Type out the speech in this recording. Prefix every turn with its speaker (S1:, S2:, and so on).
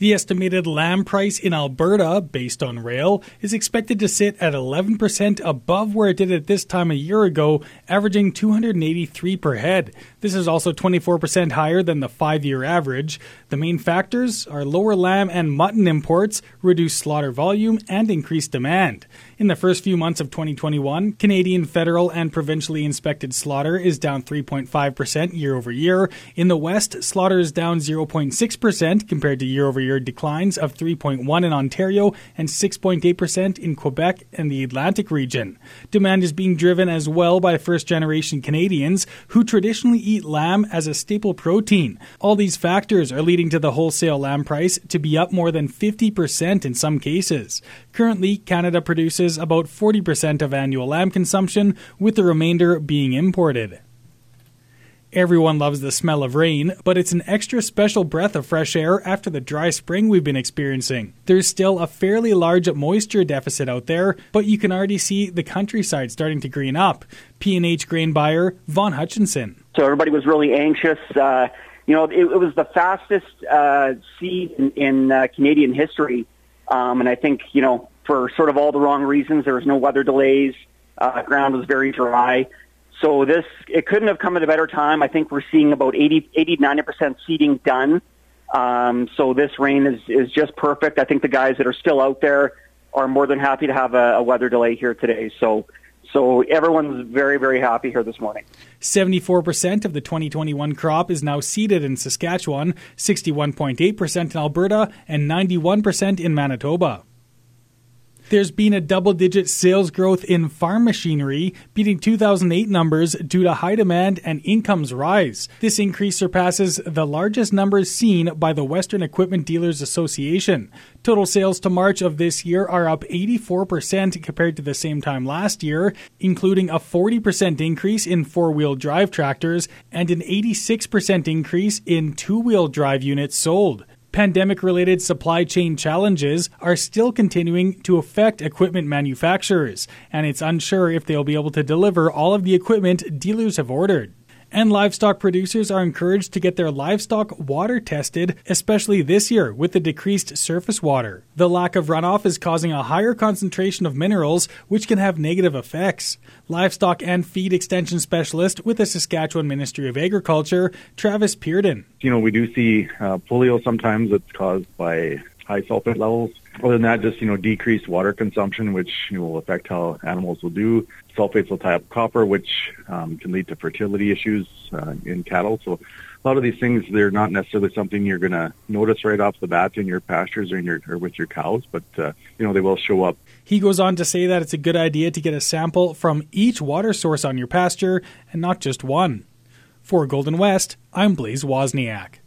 S1: The estimated lamb price in Alberta, based on rail, is expected to sit at 11% above where it did at this time a year ago, averaging 283 per head. This is also 24% higher than the five year average. The main factors are lower lamb and mutton imports, reduced slaughter volume, and increased demand. In the first few months of 2021, Canadian federal and provincially inspected slaughter is down 3.5% year over year. In the West, slaughter is down 0.6% compared to year over year year declines of 3.1 in Ontario and 6.8% in Quebec and the Atlantic region. Demand is being driven as well by first generation Canadians who traditionally eat lamb as a staple protein. All these factors are leading to the wholesale lamb price to be up more than 50% in some cases. Currently, Canada produces about 40% of annual lamb consumption, with the remainder being imported. Everyone loves the smell of rain, but it's an extra special breath of fresh air after the dry spring we've been experiencing. There's still a fairly large moisture deficit out there, but you can already see the countryside starting to green up. P&H grain buyer Vaughn Hutchinson.
S2: So everybody was really anxious. Uh, you know, it, it, was the fastest uh, seed in, in uh, Canadian history, um, and I think you know for sort of all the wrong reasons. There was no weather delays. Uh, ground was very dry. So this, it couldn't have come at a better time. I think we're seeing about 80, 80 90% seeding done. Um, so this rain is, is just perfect. I think the guys that are still out there are more than happy to have a, a weather delay here today. So, so everyone's very, very happy here this morning.
S1: 74% of the 2021 crop is now seeded in Saskatchewan, 61.8% in Alberta, and 91% in Manitoba. There's been a double digit sales growth in farm machinery, beating 2008 numbers due to high demand and incomes rise. This increase surpasses the largest numbers seen by the Western Equipment Dealers Association. Total sales to March of this year are up 84% compared to the same time last year, including a 40% increase in four wheel drive tractors and an 86% increase in two wheel drive units sold. Pandemic related supply chain challenges are still continuing to affect equipment manufacturers, and it's unsure if they'll be able to deliver all of the equipment dealers have ordered. And livestock producers are encouraged to get their livestock water tested, especially this year with the decreased surface water. The lack of runoff is causing a higher concentration of minerals, which can have negative effects. Livestock and feed extension specialist with the Saskatchewan Ministry of Agriculture, Travis Peardon.
S3: You know, we do see uh, polio sometimes it's caused by high sulfate levels. Other than that, just you know, decreased water consumption, which will affect how animals will do. Sulfates will tie up copper, which um, can lead to fertility issues uh, in cattle. So a lot of these things, they're not necessarily something you're going to notice right off the bat in your pastures or in your or with your cows, but uh, you know, they will show up.
S1: He goes on to say that it's a good idea to get a sample from each water source on your pasture and not just one. For Golden West, I'm Blaze Wozniak.